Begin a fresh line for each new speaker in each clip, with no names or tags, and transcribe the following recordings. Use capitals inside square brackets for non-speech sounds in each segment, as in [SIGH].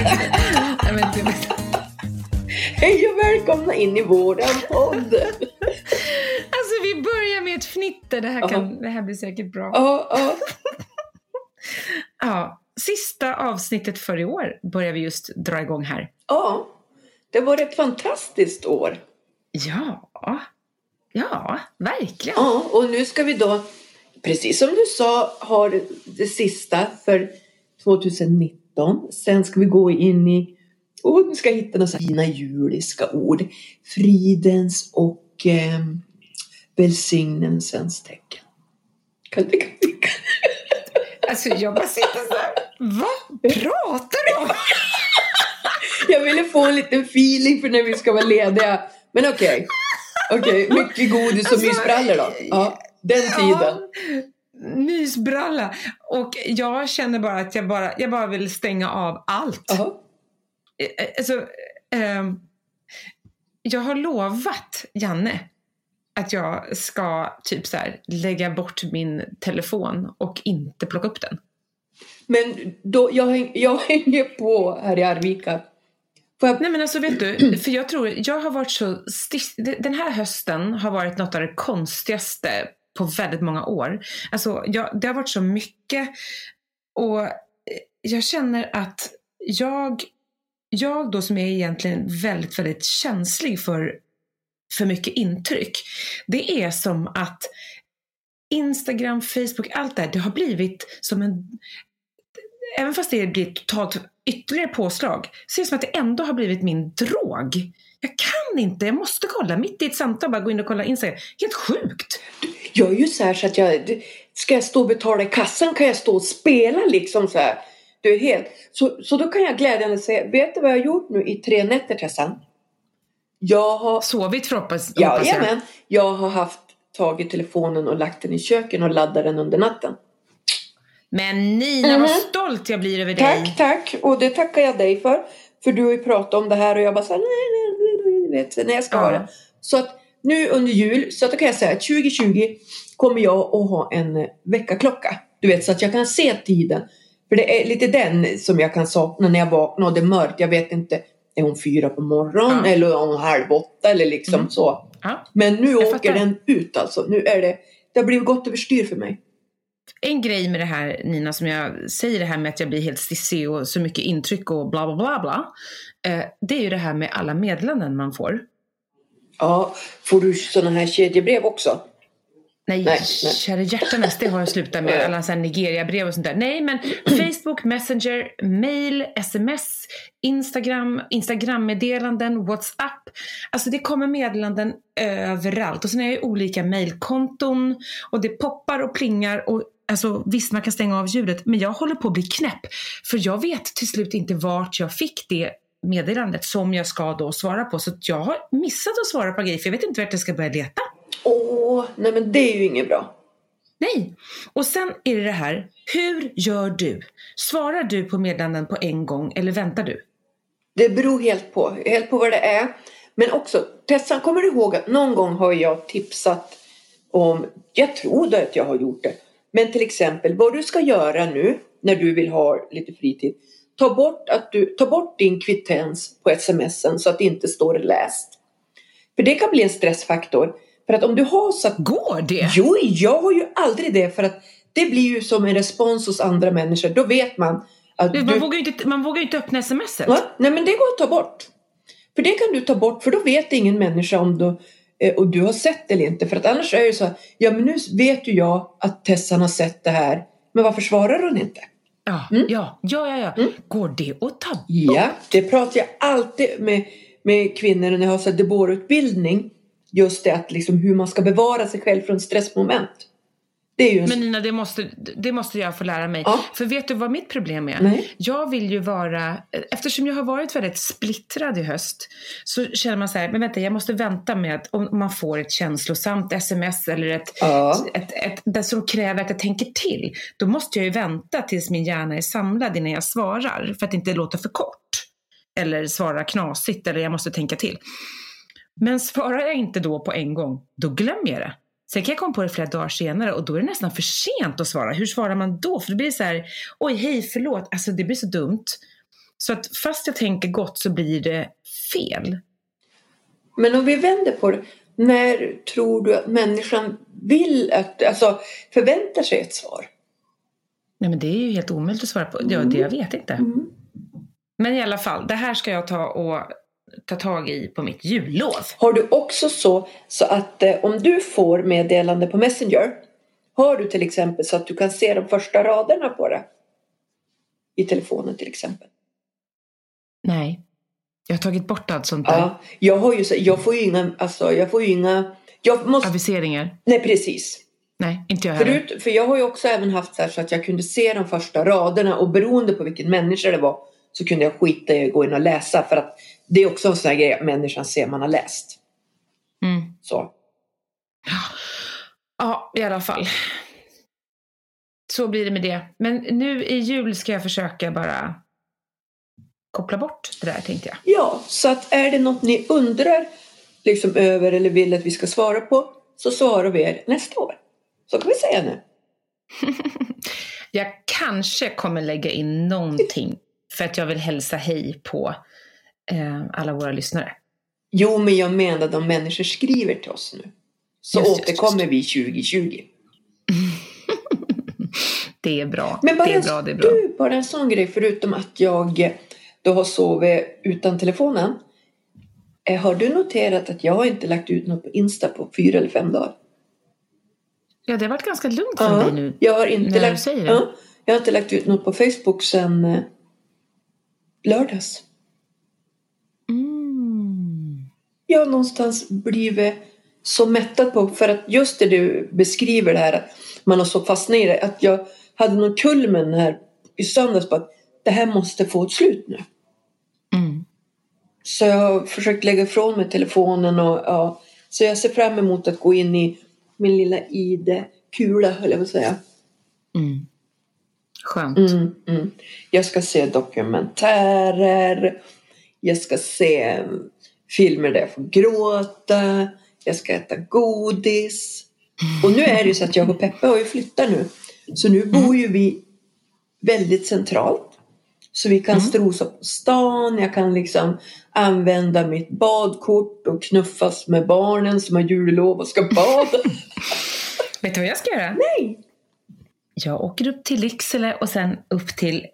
Du,
Hej och välkomna in i våran podd!
alltså vi börjar med ett fnitter. Det här, kan, det här blir säkert bra.
Ja, ja.
Ja, sista avsnittet för i år börjar vi just dra igång här.
ja. Det var ett fantastiskt år.
Ja, ja, verkligen.
Ja, och nu ska vi då, precis som du sa, ha det sista för 2019. Sen ska vi gå in i, och nu ska jag hitta några fina juliska ord. Fridens och eh, välsignelsens tecken. Kan det, kan kan
Alltså jag bara sitter så här. Vad pratar du om? [LAUGHS]
Jag ville få en liten feeling för när vi ska vara lediga. Men okej. Okej, mycket godis och
Alltså,
mysbrallor då. Ja, den tiden.
Ja, mysbralla. Och jag känner bara att jag bara, jag bara vill stänga av allt.
Jaha.
Eh, Alltså, ehm, jag har lovat Janne att jag ska typ så här, lägga bort min telefon och inte plocka upp den.
Men då, jag, häng, jag [LAUGHS] hänger på här i Arvika. Jag,
Nej men alltså vet du, [CLEARS THROAT] för jag tror, jag har varit så, den här hösten har varit något av det konstigaste på väldigt många år. Alltså jag, det har varit så mycket och eh, jag känner att jag, jag då som är egentligen väldigt, väldigt känslig för för mycket intryck. Det är som att Instagram, Facebook, allt det här, det har blivit som en även fast det blir totalt ytterligare påslag, så är det som att det ändå har blivit min drog. Jag kan inte, jag måste kolla. Mitt i ett samtal bara gå in och kolla Instagram. Helt sjukt!
Jag är ju så här så att jag... Ska jag stå och betala i kassan kan jag stå och spela liksom så här. Du är helt... Så, så då kan jag glädjande säga, vet du vad jag har gjort nu i tre nätter Tessan? Jag har...
Sovit.
Ja,
hoppas jag.
jajamän. Jag har haft tagit telefonen och lagt den i köken och laddat den under natten.
Men Nina, vad
Mhm.
stolt jag blir över
Tack,
dig.
tack. Och det tackar jag dig för. För du har ju pratat om det här och jag bara så här, nej, nej, nej, nej, vet, när jag ska ha
Ja.
det. Så att nu under jul, så att då kan jag säga att 2020 kommer jag att ha en eh, väckarklocka. Du vet, så att jag kan se tiden. För det är lite den som jag kan sakna när jag vaknar och det är mörkt. Jag vet inte, är hon fyra på morgonen
Ja.
eller är hon halv åtta eller liksom
Mm.
så.
Ja.
Men nu
Jag
åker
fattar.
den ut alltså. Nu är det, det har blivit gått överstyr för mig.
En grej med det här Nina, som jag säger det här med att jag blir helt stissig och så mycket intryck och bla bla bla bla. Eh, det är ju det här med alla meddelanden man får.
Ja, får du sådana här kedjebrev också?
Nej,
Nej, nej.
kära hjärtanes, det har jag slutat med. [LAUGHS] Alla så här Nigeria-brev och sånt där. Nej, men Facebook, Messenger, mail, sms, Instagram, Instagram-meddelanden, WhatsApp. Alltså det kommer meddelanden överallt. Och sen är det olika mailkonton och det poppar och plingar och Alltså visst, man kan stänga av ljudet, men jag håller på att bli knäpp. För jag vet till slut inte vart jag fick det meddelandet som jag ska då svara på. Så att jag har missat att svara på grejer, för jag vet inte vart jag ska börja leta.
Åh, nej men det är ju inget bra.
Nej. Och sen är det det här, hur gör du? Svarar du på meddelanden på en gång eller väntar du?
Det beror helt på, helt på vad det är. Men också, Tessan, kommer du ihåg att någon gång har jag tipsat om, jag tror att jag har gjort det, men till exempel vad du ska göra nu när du vill ha lite fritid. Ta bort, att du, ta bort din kvittens på smsen så att det inte står läst. För det kan bli en stressfaktor. För att om du har satt
Går det?
Jo, jag har ju aldrig det för att det blir ju som en respons hos andra människor. Då vet man att
Man,
du...
vågar inte, man vågar ju inte öppna smset.
Va? Nej, men det går att ta bort. För det kan du ta bort för då vet ingen människa om du eh, och du har sett det eller inte. För att annars är det så här, ja men nu vet ju jag att Tessan har sett det här. Men varför svarar hon inte?
Ja,
Mm.
ja, ja, ja, ja.
Mm.
Går det att ta bort?
Ja, det pratar jag alltid med, med kvinnor när jag har Deborah-utbildning. Just det att liksom hur man ska bevara sig själv från stressmoment. Det är ju en...
Men Nina, det måste, det måste jag få lära mig.
Ja.
För vet du vad mitt problem är?
Nej.
Jag vill ju vara, eftersom jag har varit väldigt splittrad i höst, så känner man så här, men vänta, jag måste vänta med att om man får ett känslosamt sms eller ett,
Ja.
ett, ett, det som kräver att jag tänker till, då måste jag ju vänta tills min hjärna är samlad innan jag svarar, för att inte låta för kort. Eller svara knasigt, eller jag måste tänka till. Men svarar jag inte då på en gång, då glömmer jag det. Sen kan jag komma på det flera dagar senare och då är det nästan för sent att svara. Hur svarar man då? För det blir så här, oj hej förlåt, alltså det blir så dumt. Så att fast jag tänker gott så blir det fel.
Men om vi vänder på det. När tror du att människan vill att, alltså förväntar sig ett svar?
Nej men det är ju helt omöjligt att svara på. Ja, det jag vet inte.
Mm.
Men i alla fall, det här ska jag ta och ta tag i på mitt jullov.
Har du också så, så att eh, om du får meddelande på Messenger. Har du till exempel så att du kan se de första raderna på det? I telefonen till exempel.
Nej. Jag har tagit bort allt sånt där.
Ja, jag har ju jag får ju inga, alltså jag får ju inga, jag måste,
Aviseringar.
nej precis.
Nej, inte jag heller.
Förut, för jag har ju också även haft så, här så att jag kunde se de första raderna och beroende på vilken människa det var så kunde jag skita i att gå in och läsa för att det är också en sån här grej människan ser man har läst.
Mm.
Så.
Ja, i alla fall. Så blir det med det. Men nu i jul ska jag försöka bara koppla bort det där tänkte jag.
Ja, så att är det något ni undrar liksom över eller vill att vi ska svara på så svarar vi er nästa år. Så kan vi säga nu. [LAUGHS]
Jag kanske kommer lägga in någonting för att jag vill hälsa hej på eh, alla våra lyssnare.
Jo, men jag menar de människor skriver till oss nu. Så
Just, just,
återkommer vi 2020. [LAUGHS]
Det är bra.
Men bara,
det är bra, det är bra.
Du, bara en sån grej förutom att jag då har sovit utan telefonen. Eh, Har du noterat att jag har inte lagt ut något på Insta på fyra eller fem dagar?
Ja, det har varit ganska lugnt för dig nu.
jag har inte
när du
lagt,
säger det.
ja, jag har inte lagt ut något på Facebook sedan eh, lördags. Jag har någonstans blivit så mättad på för att just det du beskriver det här att man har så fastnat i det att jag hade någon kulmen här i söndags på att det här måste få ett slut nu.
Mm.
Så jag har försökt lägga ifrån mig telefonen och ja, så jag ser fram emot att gå in i min lilla ID-kula höll jag på att säga.
Mm. Skönt.
Mm, mm. Jag ska se dokumentärer. Jag ska se filmer där jag får gråta. Jag ska äta godis. Och nu är det ju så att jag och Peppe har ju flyttat nu. Så nu bor ju vi väldigt centralt. Så vi kan
Mm.
strosa på stan. Jag kan liksom använda mitt badkort och knuffas med barnen som har jullov och ska bada. [LAUGHS]
Vet du vad jag ska göra?
Nej!
Jag åker upp till Lycksele och sen upp till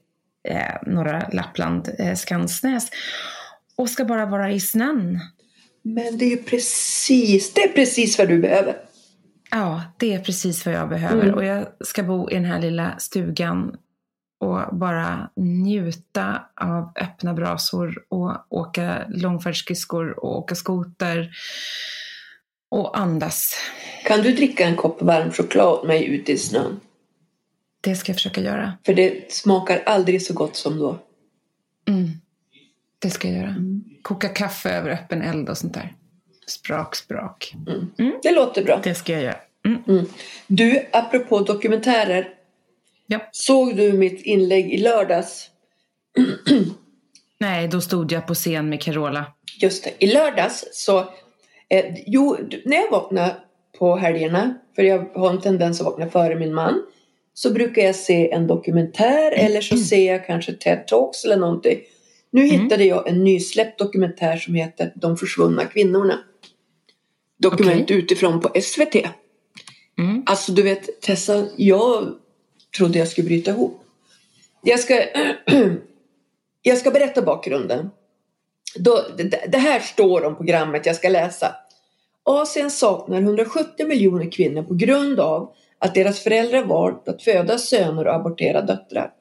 eh, norra Lappland, eh, Skansnäs. Och ska bara vara i snön.
Men det är ju precis, det är precis vad du behöver.
Ja, det är precis vad jag behöver.
Mm.
Och jag ska bo i den här lilla stugan och bara njuta av öppna brasor och åka långfärdsskridskor och åka skoter och andas.
Kan du dricka en kopp varm choklad åt mig ute i snön?
Det ska jag försöka göra.
För det smakar aldrig så gott som då.
Mm. Det ska jag göra.
Mm.
Koka kaffe över öppen eld och sånt där. Sprak, sprak.
Det låter bra.
Det ska jag göra. Mm.
Mm. Du, apropå dokumentärer.
Ja.
Såg du mitt inlägg i lördags? [CLEARS THROAT]
Nej, då stod jag på scen med Carola.
Just det, i lördags så... Eh, jo, när jag vaknar på helgerna, för jag har en tendens att vakna före min man, så brukar jag se en dokumentär eller så [CLEARS THROAT] ser jag kanske TED Talks eller någonting. Nu
Mm.
hittade jag en nysläppt dokumentär som heter De försvunna kvinnorna. Dokument
Okej.
utifrån på SVT.
Mm.
Alltså du vet Tessa, jag trodde jag skulle bryta ihop. Jag ska, [CLEARS THROAT] jag ska berätta bakgrunden. Då, det, det här står om programmet jag ska läsa. Asien saknar 170 miljoner kvinnor på grund av att deras föräldrar valt att föda söner och abortera döttrar.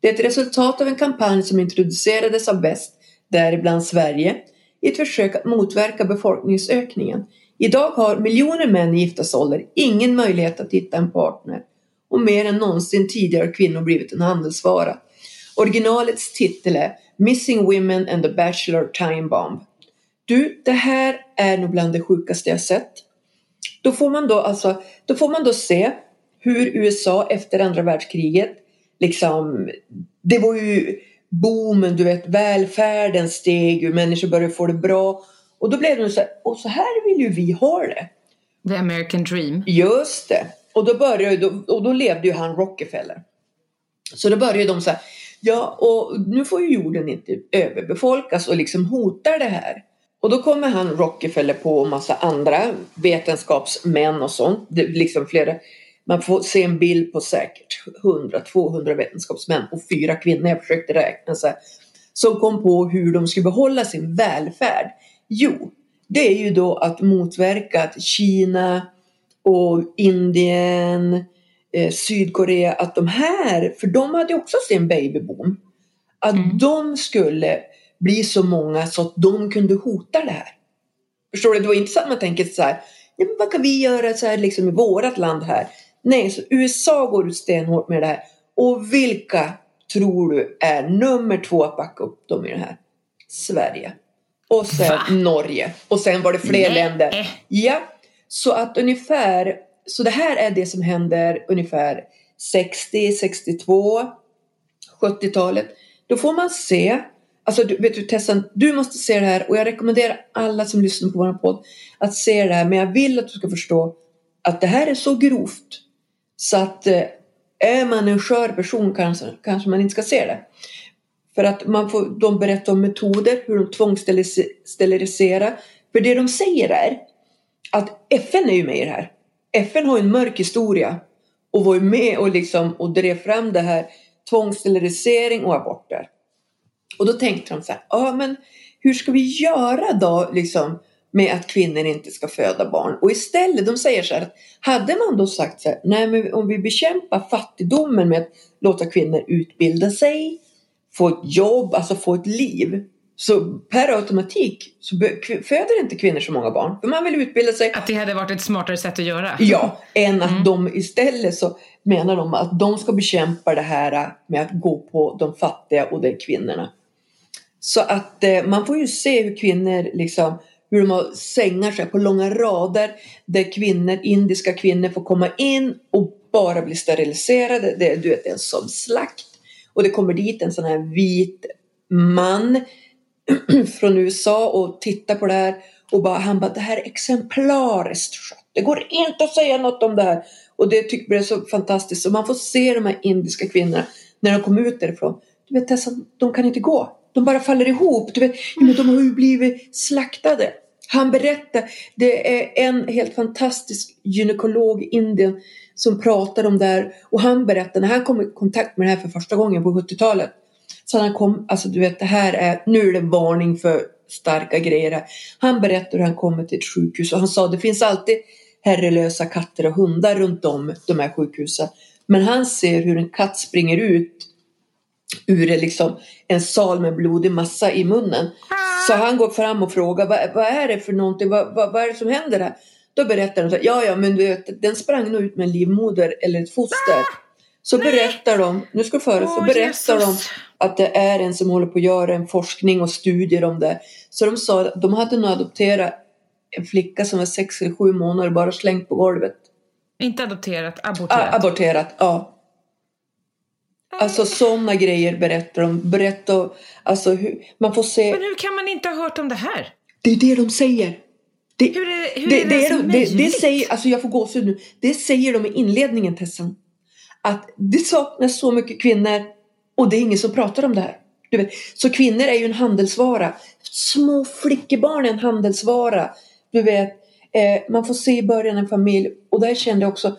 Det är ett resultat av en kampanj som introducerades av väst, däribland Sverige, i ett försök att motverka befolkningsökningen. Idag har miljoner män i giftasålder ingen möjlighet att hitta en partner och mer än någonsin tidigare har kvinnor blivit en handelsvara. Originalets titel är Missing Women and the Bachelor Time Bomb. Du, det här är nog bland det sjukaste jag sett. Då får man då alltså, då får man då se hur USA efter andra världskriget liksom, det var ju boomen, du vet, välfärden steg ju, människor började få det bra. Och då blev det så här, och så här vill ju vi ha det.
The American Dream.
Just det. Och då, började, och då levde ju han Rockefeller. Så då började de så här, Ja, och nu får ju jorden inte överbefolkas och liksom hotar det här. Och då kommer han Rockefeller på en massa andra vetenskapsmän och sånt. Det liksom flera, man får se en bild på säkert 100-200 vetenskapsmän och fyra kvinnor. Jag försökte räkna så här, som kom på hur de skulle behålla sin välfärd. Jo, det är ju då att motverka att Kina och Indien, eh, Sydkorea, att de här, för de hade också sin babyboom, att mm. de skulle bli så många så att de kunde hota det här. Förstår du? Det var att man tänker så här, ja, men vad kan vi göra så här liksom i vårat land här? Nej, så USA går ut stenhårt med det här. Och vilka tror du är nummer två att backa upp dem i det här? Sverige. Och sen Va? Norge. Och sen var det fler Nej. länder. Ja, så att ungefär, så det här är det som händer ungefär 60, 62, 70-talet. Då får man se Alltså, du, vet du Tessan, du måste se det här och jag rekommenderar alla som lyssnar på vår podd att se det här. Men jag vill att du ska förstå att det här är så grovt så att eh, är man en skör person kanske, kanske man inte ska se det. För att man får, de berättar om metoder, hur de tvångssteriliserar. För det de säger är att FN är ju med i det här. FN har en mörk historia och var ju med och, liksom, och drev fram det här tvångssterilisering och aborter. Och då tänkte de så här, ja men hur ska vi göra då liksom med att kvinnor inte ska föda barn? Och istället, de säger så här, att hade man då sagt så här, nej men om vi bekämpar fattigdomen med att låta kvinnor utbilda sig, få ett jobb, alltså få ett liv. Så per automatik så föder inte kvinnor så många barn. För man vill utbilda sig.
Att det hade varit ett smartare sätt att göra?
Ja, än att mm. de istället så menar de att de ska bekämpa det här med att gå på de fattiga och det är kvinnorna. Så att eh, man får ju se hur kvinnor liksom hur de har sängar sig på långa rader där kvinnor, indiska kvinnor får komma in och bara bli steriliserade. Det är du vet, det en sån slakt. Och det kommer dit en sån här vit man [CLEARS THROAT] från USA och tittar på det här och bara, han bara det här är exemplariskt skött. Det går inte att säga något om det här. Och det tycker jag är så fantastiskt. Så man får se de här indiska kvinnorna när de kommer ut därifrån. Du vet Tessa, de kan inte gå de bara faller ihop. Du vet, men de har ju blivit slaktade. Han berättar, det är en helt fantastisk gynekolog i Indien som pratar om det här och han berättar när han kom i kontakt med det här för första gången på 70-talet. Så han kom, alltså du vet det här är, nu är det varning för starka grejer här. Han berättar hur han kommer till ett sjukhus och han sa det finns alltid herrelösa katter och hundar runt om de här sjukhusen. Men han ser hur en katt springer ut ur liksom en sal med blodig massa i munnen. Så han går fram och frågar vad, vad är det för någonting, vad, vad, vad är det som händer här? Då berättar de, ja ja men du vet, den sprang nog ut med en livmoder eller ett foster. Så Nej. berättar de, nu ska du föra, så berättar Jesus. de att det är en som håller på att göra en forskning och studier om det. Så de sa de hade nog adopterat en flicka som var sex eller sju månader bara slängt på golvet.
Inte adopterat, aborterat?
Ah, aborterat, ja. Alltså sådana grejer berättar de. Berättar, alltså hur, man får se.
Men hur kan man inte ha hört om det här?
Det är det de säger. Det,
hur är, hur det, är det,
det, är, det, det säger, alltså jag får gåshud nu. Det säger de i inledningen Tessan. Att det saknas så mycket kvinnor och det är ingen som pratar om det här. Du vet. Så kvinnor är ju en handelsvara. Små flickebarn är en handelsvara. Du vet, eh, man får se i början en familj och där kände jag också,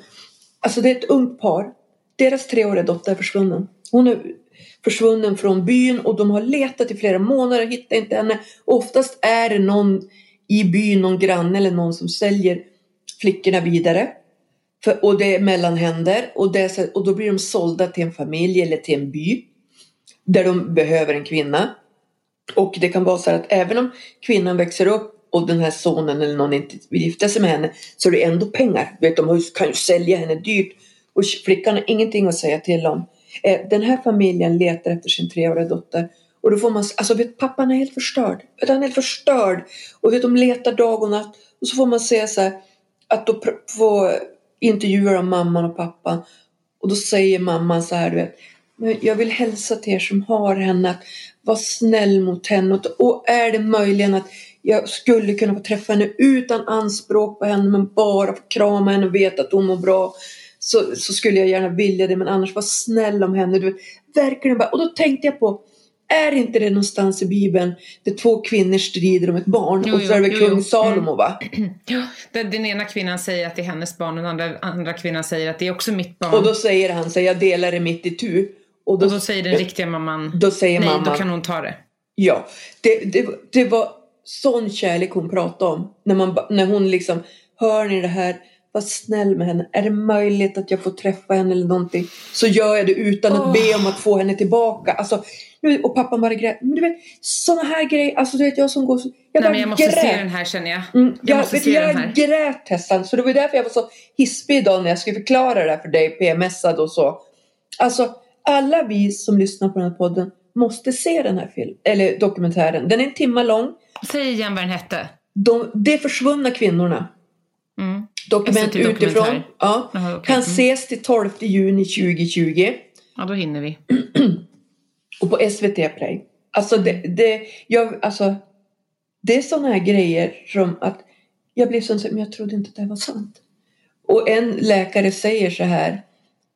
alltså det är ett ungt par deras treåriga dotter är försvunnen. Hon är försvunnen från byn och de har letat i flera månader, och hittar inte henne. Oftast är det någon i byn, någon granne eller någon som säljer flickorna vidare. För, och det är mellanhänder och, det är, och då blir de sålda till en familj eller till en by där de behöver en kvinna. Och det kan vara så att även om kvinnan växer upp och den här sonen eller någon inte vill gifta sig med henne så är det ändå pengar. Vet, de kan ju sälja henne dyrt och flickan har ingenting att säga till om. Eh, den här familjen letar efter sin treåriga dotter och då får man, alltså vet, pappan är helt förstörd. Han är helt förstörd. Och vet, de letar dag och natt. Och så får man se så här, att då få intervjuer om mamman och pappan. Och då säger mamman så här, du vet. Jag vill hälsa till er som har henne att vara snäll mot henne. Och är det möjligen att jag skulle kunna få träffa henne utan anspråk på henne men bara få krama henne och veta att hon mår bra så, så skulle jag gärna vilja det men annars var snäll om henne. Du verkligen bara. Och då tänkte jag på är inte det någonstans i Bibeln där två kvinnor strider om ett barn?
Jo,
och så är det väl kung Salomo va?
Ja, den, ena kvinnan säger att det är hennes barn och den andra, andra kvinnan säger att det är också mitt barn.
Och då säger han så jag delar det mitt i tu. Och då,
Och då säger den riktiga mamman,
då säger
nej
mamma,
då kan hon ta det.
ja. Det, det, det var sån kärlek hon pratade om. När, man, när hon liksom, hör ni det här? Var snäll med henne. Är det möjligt att jag får träffa henne eller någonting? Så gör jag det utan att
Åh.
be om att få henne tillbaka. Alltså, och pappa bara grät. Men du vet, såna här grejer. Alltså du vet, jag som går så... Jag
nej men jag måste
grät.
se den här känner jag.
Mm,
Jag
jag,
måste
vet,
se
jag
den här.
grät Tessan, så det var därför jag var så hispig idag när jag skulle förklara det här för dig, PMSad och så. Alltså, alla vi som lyssnar på den här podden måste se den här film, eller dokumentären. Den är en timme lång.
Säg igen vad den hette.
De, de försvunna kvinnorna.
Mm.
Dokument utifrån. Ja.
Jaha, okej.
Kan
Mm.
ses till 12 juni 2020
Ja, då hinner vi.
och på SVT Play. Alltså det, det, jag, alltså, det är sådana här grejer som att jag blev sån men jag trodde inte att det var sant. Och en läkare säger så här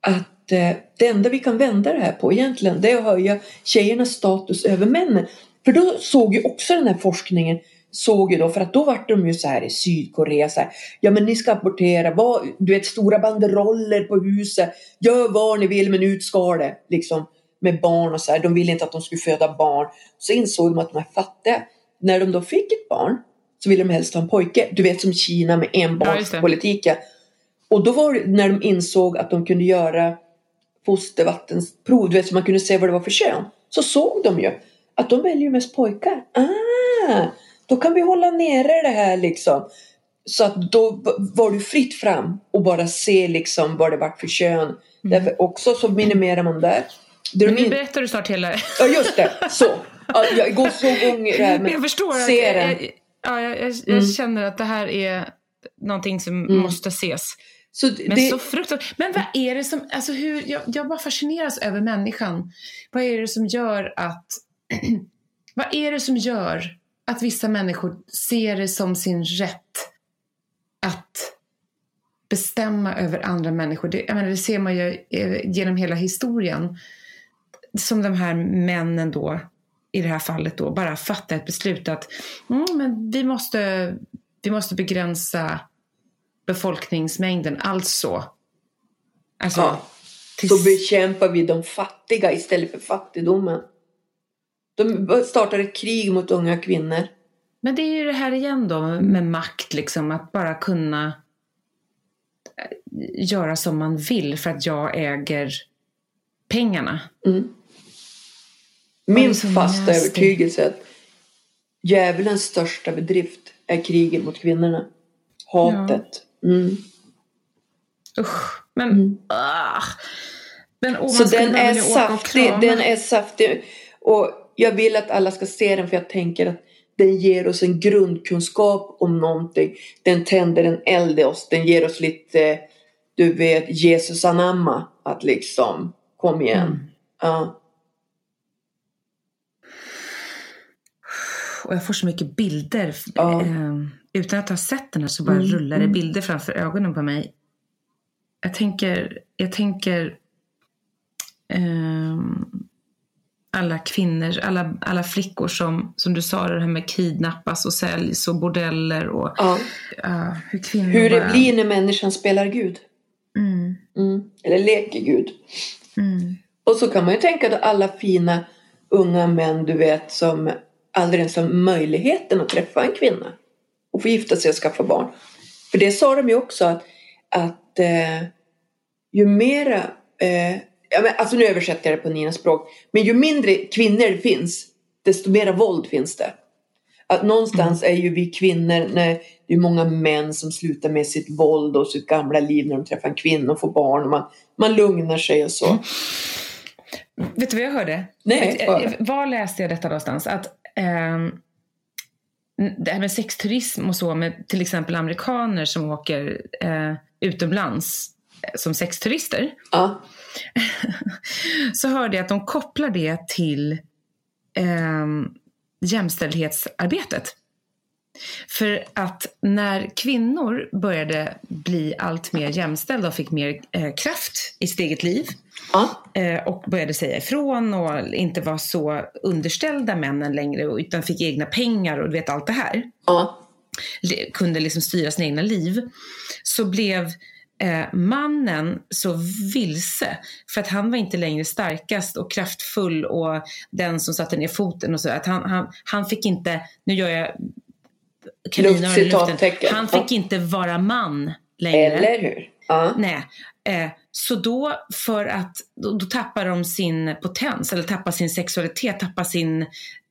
att eh, det enda vi kan vända det här på egentligen det är att höja tjejernas status över männen. För då såg ju också den här forskningen såg ju då, för att då var de ju så här i Sydkorea så här, ja men ni ska abortera, vad, du vet stora banderoller på huset, gör vad ni vill men ut ska det, liksom med barn och så här. De ville inte att de skulle föda barn. Så insåg de att de här fattiga, när de då fick ett barn så ville de helst ha en pojke. Du vet som Kina med
Ja,
enbarnspolitiken. och då var det när de insåg att de kunde göra fostervattensprov, du vet så man kunde se vad det var för kön. Så såg de ju att de väljer mest pojkar. Ah, då kan vi hålla nere det här liksom. Så att då var du fritt fram och bara se liksom vad det var för kön. Därför också så minimerar man där. Det
Men nu
in-
berättar du snart hela...
Ja just det, så. Ja, jag går så igång i det här med
jag förstår. Att, jag, ja, jag, jag, jag
Mm.
känner att det här är någonting som
Mm.
måste ses.
Så
Men
det,
så fruktansvärt. Men vad är det som, alltså hur, jag, jag bara fascineras över människan. Vad är det som gör att, [CLEARS THROAT] vad är det som gör att vissa människor ser det som sin rätt att bestämma över andra människor? Det, menar, det ser man ju eh, genom hela historien. Som de här männen då, i det här fallet då, bara fattar ett beslut att mm, men vi, måste, vi måste begränsa befolkningsmängden. Alltså, alltså
ja, så bekämpar vi de fattiga istället för fattigdomen. De startar ett krig mot unga kvinnor.
men det är ju det här igen då med makt, liksom, att bara kunna eh, göra som man vill för att jag äger pengarna.
Mm. Min fasta övertygelse är att djävulens största bedrift är kriget mot kvinnorna. Hatet. Mm.
Usch, men...
Mm.
ah. men och
Så den är saftig. Den är saftig. Och jag vill att alla ska se den för jag tänker att den ger oss en grundkunskap om någonting. Den tänder en eld i oss. Den ger oss lite, du vet, Jesus anamma. Att liksom, kom igen.
Mm.
Ja.
Och jag får så mycket bilder.
Ja.
Eh, utan att ha sett den här så bara
Mm,
rullar det
mm.
bilder framför ögonen på mig. Jag tänker, jag tänker ehm, alla kvinnor, alla, alla flickor som, som du sa, det här med kidnappas och säljs och bordeller och
ja.
ja, hur kvinnor
Hur det
bara-
blir när människan spelar Gud.
Mm,
Mm. Eller leker Gud.
mm.
Och så kan man ju tänka att alla fina unga män du vet som aldrig ens har möjligheten att träffa en kvinna och få gifta sig och skaffa barn. För det sa de ju också att, att eh, ju mera, eh, ja, men, alltså nu översätter jag det på Ninas språk, men ju mindre kvinnor det finns desto mera våld finns det. Att någonstans är ju vi kvinnor, när det är många män som slutar med sitt våld och sitt gamla liv när de träffar en kvinna och får barn och man, man lugnar sig och så.
Vet du vad jag hörde?
Nej, bara.
eh, Var läste jag detta någonstans? Att ehm, det här med sexturism och så med till exempel amerikaner som åker eh, utomlands eh, som sexturister.
Ja. [LAUGHS]
så hörde jag att de kopplar det till ehm, jämställdhetsarbetet. För att när kvinnor började bli allt mer jämställda och fick mer eh, kraft i sitt eget liv
Ja.
eh, och började säga ifrån och inte var så underställda männen längre utan fick egna pengar och du vet allt det här
Ja.
kunde liksom styra sina egna liv så blev eh, mannen så vilse för att han var inte längre starkast och kraftfull och den som satte ner foten och så. Att han, han, han fick inte, nu gör jag kaninöron i luften, han fick inte vara man längre.
Eller hur? Ja.
Nej. Eh, så då, för att, då, då tappar de sin potens, eller tappar sin sexualitet, tappar sin,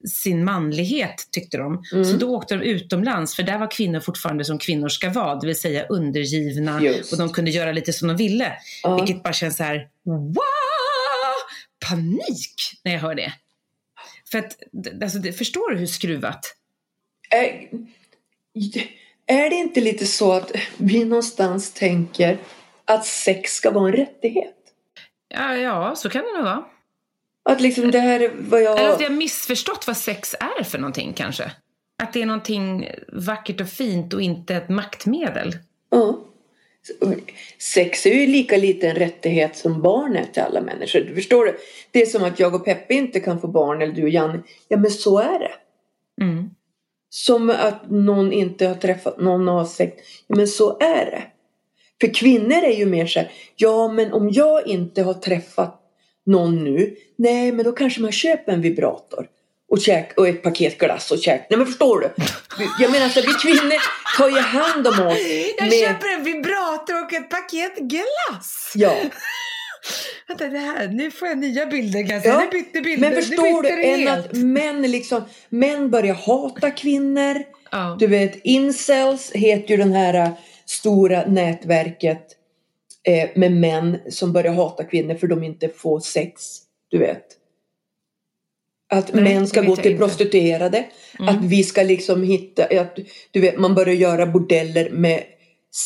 sin manlighet tyckte de.
Mm.
Så då åkte de utomlands, för där var kvinnor fortfarande som kvinnor ska vara, det vill säga undergivna
Just.
och de kunde göra lite som de ville.
Ja.
Vilket bara känns så här, wow! Panik när jag hör det. För att, alltså, det, förstår du hur skruvat?
Är, är det inte lite så att vi någonstans tänker att sex ska vara en rättighet?
Ja, ja, så kan det nog vara.
Att liksom det här är vad jag...
Eller att jag har missförstått vad sex är för någonting kanske. Att det är någonting vackert och fint och inte ett maktmedel.
Ja. Sex är ju lika lite en rättighet som barn är till alla människor. Du förstår det? Det är som att jag och Peppe inte kan få barn eller du och Janne. Ja men så är det.
Mm.
Som att någon inte har träffat någon av sex. Ja men så är det. För kvinnor är ju mer så här. Ja men om jag inte har träffat någon nu. Nej men då kanske man köper en vibrator. Och, käk, och ett paket glass och käk. Nej men förstår du? Jag menar så här, vi kvinnor tar ju hand om oss.
Jag
med-
köper en vibrator och ett paket glass!
Ja. [LAUGHS]
Vänta, det här, nu får jag nya bilder kan säga.
Ja,
Nu bytte bilder.
Men förstår du, än att män liksom, män börjar hata kvinnor.
Ja.
Du vet, incels heter ju den här stora nätverket eh, med män som börjar hata kvinnor för de inte får sex. Du vet. Att
Nej,
män ska gå till
inte.
prostituerade.
Mm.
Att vi ska liksom hitta, att, du vet, man börjar göra bordeller med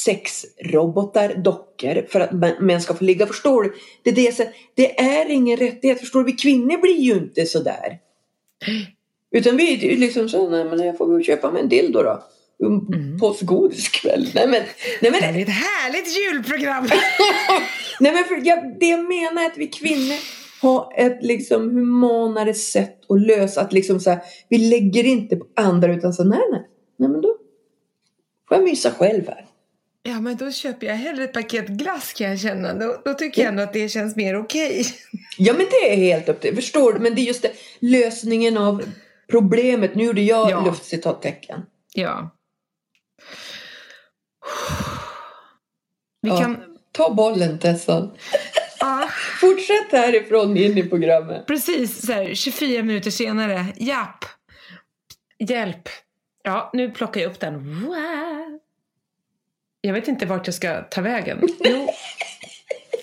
sexrobotar, dockor för att män- ska få ligga. Förstår du? Det är, det, det är ingen rättighet. Förstår du? Vi kvinnor blir ju inte sådär. Utan vi är liksom så, nej men jag får väl köpa mig en dildo då. Um,
Mm.
Påskgodiskväll. Nej men, nej men,
Det är ett härligt julprogram! [LAUGHS]
nej men för jag, det jag menar är att vi kvinnor har ett liksom humanare sätt att lösa. Att liksom så här, vi lägger inte på andra utan så nej nej. Nej men då får jag mysa själv här.
Ja, men då köper jag hellre ett paket glass kan jag känna. Då, då tycker jag ändå att det känns mer okej.
Ja men det är helt upp till Förstår du? Men det är just det, lösningen av problemet. Nu gjorde jag
Ja.
luftcitattecken.
Ja. Vi
Ja.
kan...
Ta bollen Tessan. [LAUGHS]
Ja,
Fortsätt härifrån in i programmet.
precis. Så här, 24 minuter senare. Japp. Hjälp. Ja, nu plockar jag upp den. Wow. Jag vet inte vart jag ska ta vägen. Jo.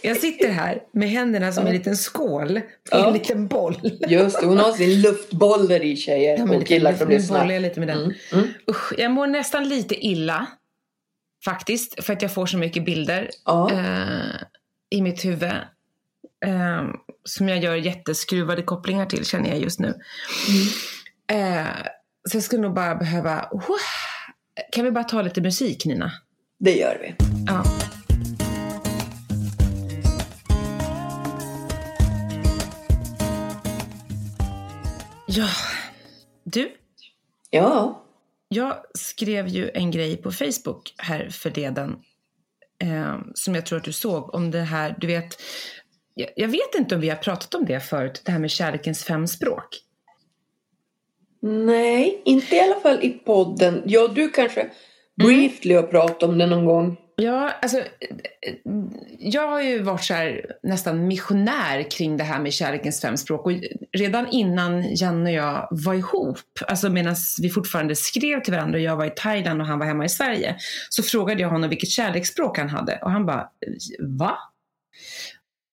Jag sitter här med händerna som en liten skål med
Ja.
en liten boll.
Just det, hon har sin luftboll där i tjejer
Ja,
och killar som
nu bollar
lyssnar.
jag lite med den.
Mm. Mm.
Usch, jag mår nästan lite illa. Faktiskt, för att jag får så mycket bilder
Ja.
eh, i mitt huvud. Eh, som jag gör jätteskruvade kopplingar till känner jag just nu. Eh, så jag skulle nog bara behöva... Kan vi bara ta lite musik Nina?
Det gör vi.
Ja. Ja, du.
Ja.
Jag skrev ju en grej på Facebook här förleden eh, som jag tror att du såg om det här, du vet, jag, jag vet inte om vi har pratat om det förut, det här med kärlekens fem språk.
Nej, inte i alla fall i podden. Ja, du kanske briefly har pratat om det någon gång.
Ja, alltså, jag har ju varit så här, nästan missionär kring det här med kärlekens fem språk. Och redan innan Janne och jag var ihop, alltså medan vi fortfarande skrev till varandra och jag var i Thailand och han var hemma i Sverige, så frågade jag honom vilket kärleksspråk han hade. Och han bara, va?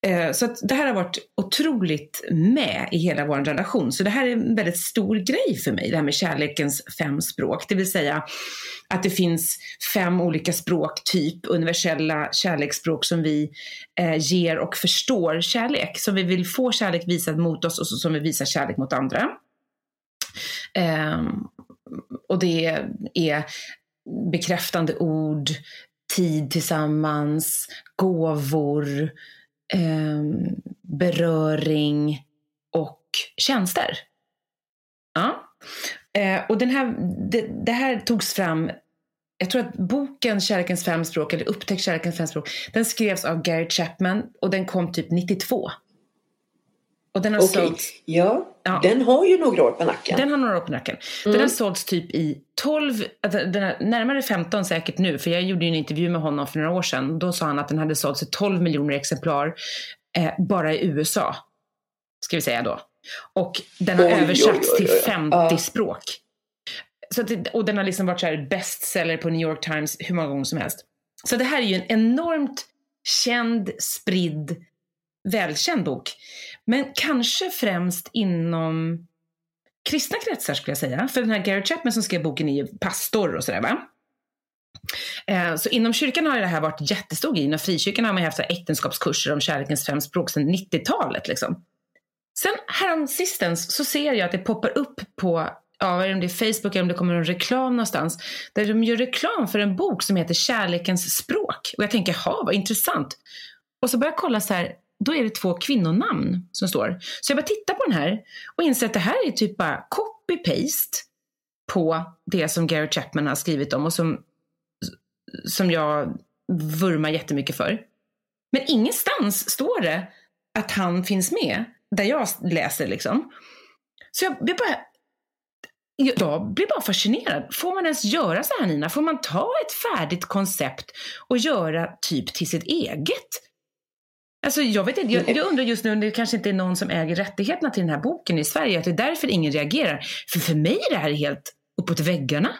Eh, så att det här har varit otroligt med i hela vår relation. Så det här är en väldigt stor grej för mig, det här med kärlekens fem språk. Det vill säga att det finns fem olika språk, typ universella kärleksspråk som vi eh, ger och förstår kärlek. Som vi vill få kärlek visad mot oss och som vi visar kärlek mot andra. Eh, och det är bekräftande ord, tid tillsammans, gåvor, eh, beröring och tjänster. Ja. Eh, och den här, det, det, här togs fram, jag tror att boken Kärlekens fem språk, eller Upptäck kärlekens fem språk, den skrevs av Gary Chapman och den kom typ 92.
Och den har okay. sålts... Ja, ja, den har ju några år på nacken.
Den har några år på nacken. Mm. Den har sålts typ i 12, alltså, den är närmare 15 säkert nu, för jag gjorde ju en intervju med honom för några år sedan. Då sa han att den hade sålts i 12 miljoner exemplar eh, bara i USA. Ska vi säga då. Och den har oj, översatts oj, oj, till 50 uh. språk. Så att, och den har liksom varit så här bestseller på New York Times hur många gånger som helst. Så det här är ju en enormt känd, spridd, välkänd bok. Men kanske främst inom kristna kretsar skulle jag säga. För den här Gary Chapman som skrev boken är ju pastor och sådär va. Eh, så inom kyrkan har det här varit jättestor grej. Inom frikyrkan har man haft äktenskapskurser om kärlekens fem språk sedan 90-talet. Liksom. Sen häromsistens, så ser jag att det poppar upp på ja, om det är Facebook eller om det kommer en reklam någonstans, där de gör reklam för en bok som heter Kärlekens språk. Och jag tänker, jaha, vad intressant. Och så börjar jag kolla så här, då är det två kvinnonamn som står. Så jag bara tittar på den här och inser att det här är typ bara copy-paste på det som Gary Chapman har skrivit om och som, som jag vurmar jättemycket för. Men ingenstans står det att han finns med, där jag läser liksom. Så jag, jag bara, jag blir bara fascinerad. Får man ens göra så här Nina? Får man ta ett färdigt koncept och göra typ till sitt eget? Alltså jag, vet inte, jag, jag, undrar just nu om det kanske inte är någon som äger rättigheterna till den här boken i Sverige, att det är därför ingen reagerar. För för mig är det här helt uppåt väggarna.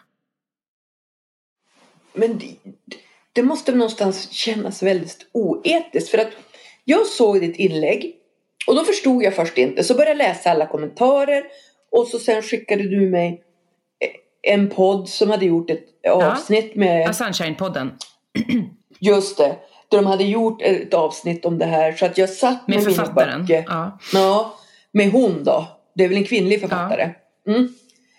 Men det, det måste någonstans kännas väldigt oetiskt. För att jag såg ditt inlägg och då förstod jag först inte. Så började jag läsa alla kommentarer och så sen skickade du mig en podd som hade gjort ett avsnitt ja, med...
Sunshine-podden.
Just det där de hade gjort ett avsnitt om det här. Så att jag satt med, med författaren? Böcker. Ja. ja. Med hon då. Det är väl en kvinnlig författare. Ja. Mm.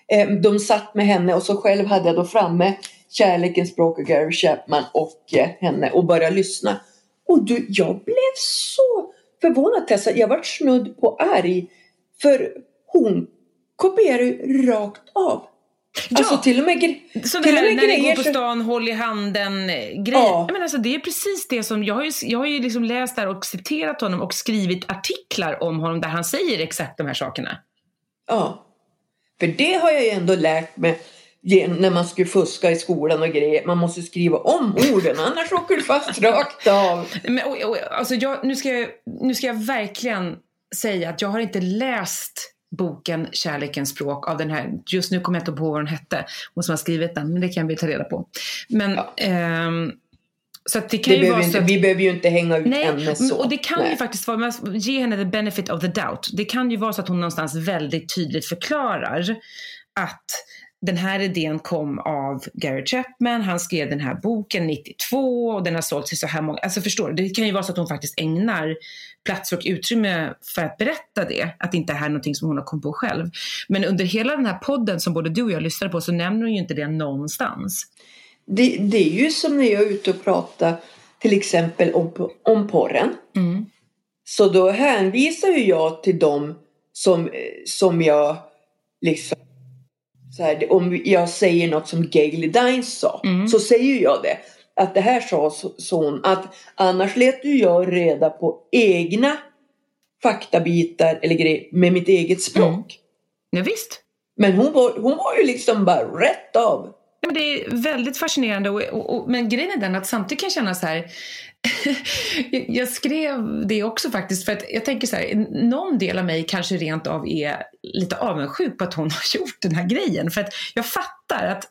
Eh, de satt med henne och så själv hade jag då framme Kärlekens språk och Gary Chapman och eh, henne och började lyssna. Och du, jag blev så förvånad Tessa. Jag var snudd på arg. För hon kopierar rakt av. Ja. Alltså till och med,
så till och med när grejer. När går på stan, håll i handen eh, grejer. Ja. Men alltså, det är precis det som, jag har ju, jag har ju liksom läst där och citerat honom och skrivit artiklar om honom där han säger exakt de här sakerna.
Ja. För det har jag ju ändå lärt mig när man skulle fuska i skolan och grejer. Man måste skriva om orden annars åker du fast rakt av.
Men, och, och, alltså jag, nu, ska jag, nu ska jag verkligen säga att jag har inte läst boken Kärlekens språk av den här, just nu kommer jag inte på vad den hette, hon som har skrivit den, men det kan vi ta reda på. Men ja. ehm, så det kan det ju vara så
inte, att, Vi behöver ju inte hänga ut
nej,
henne så.
Och det kan nej. ju faktiskt vara, ge henne the benefit of the doubt. Det kan ju vara så att hon någonstans väldigt tydligt förklarar att den här idén kom av Gary Chapman, han skrev den här boken 92 och den har sålts i så här många, alltså förstår du, det kan ju vara så att hon faktiskt ägnar plats och utrymme för att berätta det, att det inte är här någonting som hon har kommit på själv. Men under hela den här podden som både du och jag lyssnade på så nämner hon ju inte det någonstans.
Det, det är ju som när jag är ute och pratar till exempel om, om porren. Mm. Så då hänvisar ju jag till dem som, som jag liksom så här, om jag säger något som Gayle Dines sa mm. så säger jag det. Att det här sa så hon. Att annars lät ju jag reda på egna faktabitar eller grejer med mitt eget språk. Mm.
Ja, visst.
Men hon var, hon var ju liksom bara rätt av.
Ja, men det är väldigt fascinerande. Och, och, och, men grejen är den att samtidigt kan jag känna så här. [LAUGHS] jag skrev det också faktiskt för att jag tänker så här, någon del av mig kanske rent av är lite avundsjuk på att hon [LAUGHS] har gjort den här grejen. För att jag fattar att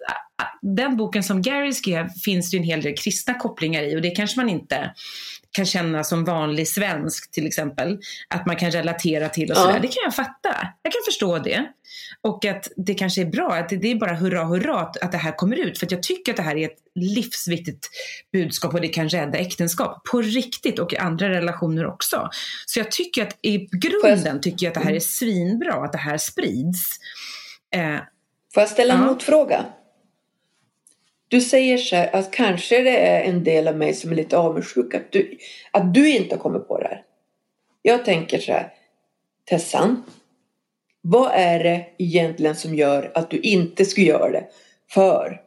den boken som Gary skrev finns det ju en hel del kristna kopplingar i och det kanske man inte kan känna som vanlig svensk till exempel. Att man kan relatera till och sådär. Ja. Det kan jag fatta. Jag kan förstå det. Och att det kanske är bra, att det är bara hurra hurra att, det här kommer ut. För jag tycker att det här är ett livsviktigt budskap och det kan rädda äktenskap på riktigt och i andra relationer också. Så jag tycker att i grunden tycker jag att det här är svinbra, att det här sprids. Eh,
Får jag ställa en
Ja.
motfråga? Du säger så här att kanske det är en del av mig som är lite avundsjuk att du, att du inte har kommit på det här. Jag tänker så här. Tessan, vad är det egentligen som gör att du inte skulle göra det? För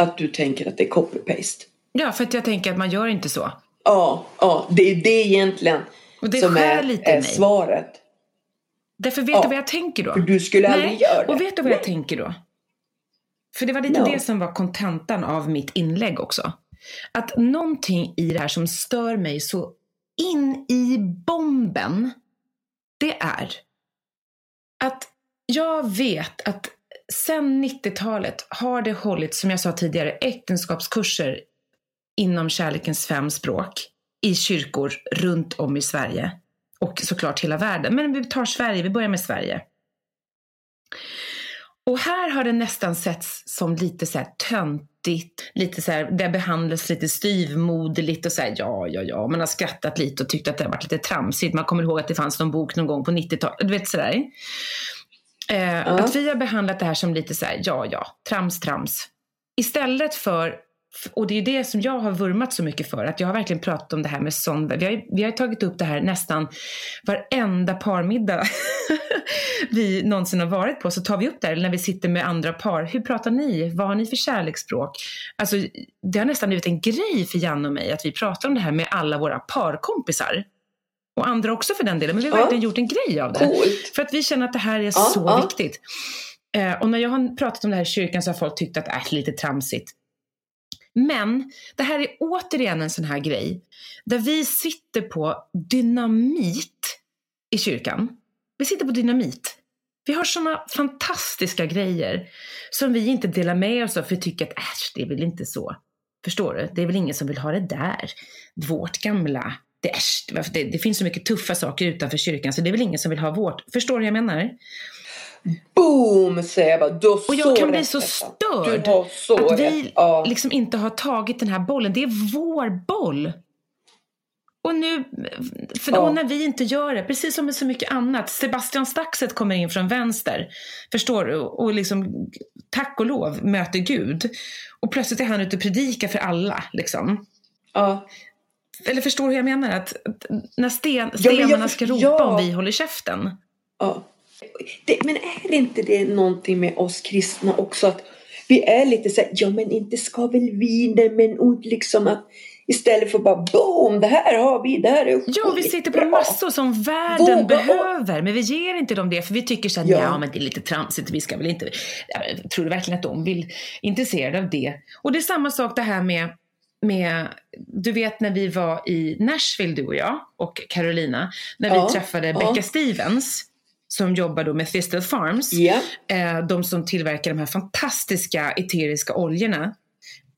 att du tänker att det är copy-paste.
Ja, för att jag tänker att man gör inte så.
Ja, ja, det är det egentligen
Och det
som är,
lite
är
mig.
svaret.
Därför vet
Ja.
du vad jag tänker då?
För du skulle aldrig göra det.
och vet du vad jag tänker då? För det var lite
No.
det som var kontentan av mitt inlägg också. Att någonting i det här som stör mig så in i bomben, det är att jag vet att sen 90-talet har det hållit, som jag sa tidigare, äktenskapskurser inom kärlekens fem språk i kyrkor runt om i Sverige. Och såklart hela världen. Men vi tar Sverige, vi börjar med Sverige. Och här har det nästan setts som lite så här töntigt, lite så här, det behandlas lite styvmoderligt och så här, ja, ja, ja, man har skrattat lite och tyckt att det har varit lite tramsigt. Man kommer ihåg att det fanns någon bok någon gång på 90-talet, du vet sådär. Eh, Att vi har behandlat det här som lite så här, ja, ja, trams, trams. Istället för, och det är det som jag har vurmat så mycket för, att jag har verkligen pratat om det här med sån, vi har, vi har tagit upp det här nästan varenda parmiddag [LAUGHS] vi någonsin har varit på, så tar vi upp det här när vi sitter med andra par. Hur pratar ni? Vad har ni för kärleksspråk? Alltså, det har nästan blivit en grej för Janne och mig att vi pratar om det här med alla våra parkompisar. Och andra också för den delen, men vi har
Ja.
verkligen gjort en grej av det.
Coolt.
För att vi känner att det här är
Ja,
så
ja.
viktigt. Eh, och när jag har pratat om det här i kyrkan så har folk tyckt att det är lite tramsigt. Men det här är återigen en sån här grej där vi sitter på dynamit i kyrkan. Vi sitter på dynamit. Vi har såna fantastiska grejer som vi inte delar med oss av för vi tycker att äsch, det är väl inte så. Förstår du? Det är väl ingen som vill ha det där. Vårt gamla, det, äsch, det, det finns så mycket tuffa saker utanför kyrkan så det är väl ingen som vill ha vårt. Förstår du vad jag menar?
Boom, säger jag bara. Du har
Och jag
så
kan bli så störd
Du har så
att vi
Ja.
liksom inte har tagit den här bollen. Det är vår boll. Och nu, för
Ja.
och när vi inte gör det, precis som med så mycket annat. Sebastian Staxet kommer in från vänster, förstår du? Och liksom, tack och lov, möter Gud. Och plötsligt är han ute och predikar för alla. Liksom.
Ja.
Eller förstår du hur jag menar? Att, att när sten,
men jag
stenarna ska ropa
ja.
om vi håller käften.
Ja. Det, men är inte det någonting med oss kristna också att vi är lite så här, ja men inte ska väl vi det men liksom att istället för bara boom, det här har vi, det här är
Ja, vi sitter på
skitbra.
massor som världen
Våga-
behöver, men vi ger inte dem det för vi tycker så här,
Ja.
ja men det är lite tramsigt, vi ska väl inte... Ja, men Tror du verkligen att de vill intresserade av det? Och det är samma sak det här med, med du vet när vi var i Nashville du och jag och Carolina, när
Ja,
vi träffade
ja.
Becca Stevens som jobbar då med Thistle Farms, eh, de som tillverkar de här fantastiska eteriska oljorna.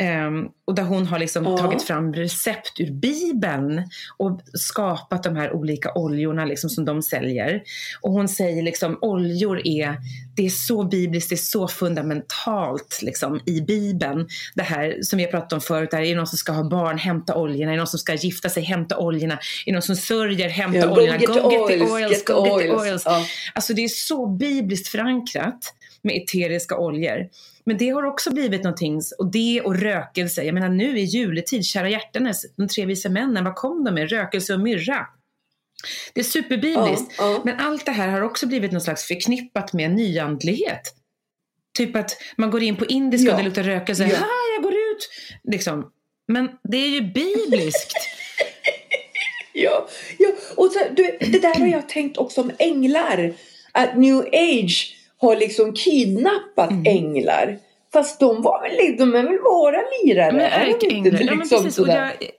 Ehm, och där hon har liksom
Ja.
tagit fram recept ur Bibeln och skapat de här olika oljorna liksom som de säljer. Och hon säger liksom oljor är, det är så bibliskt, det är så fundamentalt liksom i Bibeln. Det här som vi har pratat om förut, där är det någon som ska ha barn, hämta oljorna. Är det någon som ska gifta sig, hämta oljorna. Är det någon som sörjer, hämta
ja go
oljorna.
get the oils,
oils,
get the
go get the
oils.
oils.
Ja.
Alltså det är så bibliskt förankrat med eteriska oljor. Men det har också blivit någonting, och det och rökelse. Jag menar nu i juletid, kära hjärtanes, de tre vise männen, vad kom de med? Rökelse och myrra. Det är superbibliskt.
Ja, ja.
Men allt det här har också blivit något slags förknippat med nyandlighet. Typ att man går in på indiska
Ja.
och det luktar rökelse.
Ja.
Ja. jag går ut! Liksom. Men det är ju bibliskt. [LAUGHS]
Ja, ja. och så, du, det där har jag tänkt också om änglar. Att new age har liksom kidnappat
Mm.
änglar. Fast de, var väl, de är väl våra lirare?
Men
är de inte
ärkeänglar. Ja, men
liksom
precis. Och,
sådär?
jag,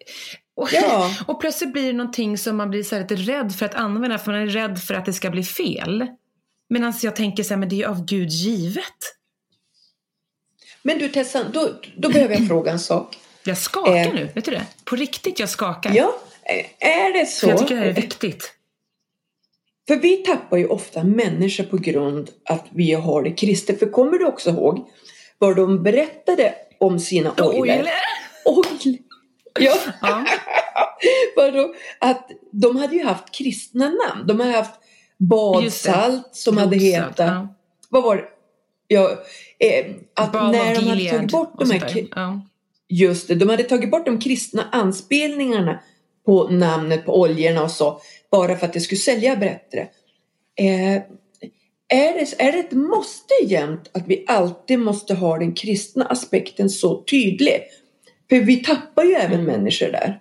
och,
Ja. [LAUGHS]
och plötsligt blir det någonting som man blir så här lite rädd för att använda för man är rädd för att det ska bli fel. Medan jag tänker så här, men det är ju av Gud givet.
Men du Tessan, då, då behöver jag [CLEARS THROAT] fråga en sak.
Jag skakar
Eh.
nu, vet du det? På riktigt, jag skakar.
Ja, eh, är det så?
För jag tycker det här är viktigt.
För vi tappar ju ofta människor på grund att vi har det kristet. För kommer du också ihåg vad de berättade om sina oljor? Oil. Ja,
Ja. [LAUGHS]
vadå? Att de hade ju haft kristna namn. De hade haft badsalt som hade hetat...
ja.
Vad var det? Ja, Eh, att
Balm
när de hade tagit bort de här
Ja.
Just det, de hade tagit bort de kristna anspelningarna på namnet på oljorna och så. Bara för att det skulle sälja bättre. Eh, är, det, är det ett måste jämt att vi alltid måste ha den kristna aspekten så tydlig? För vi tappar ju även människor där.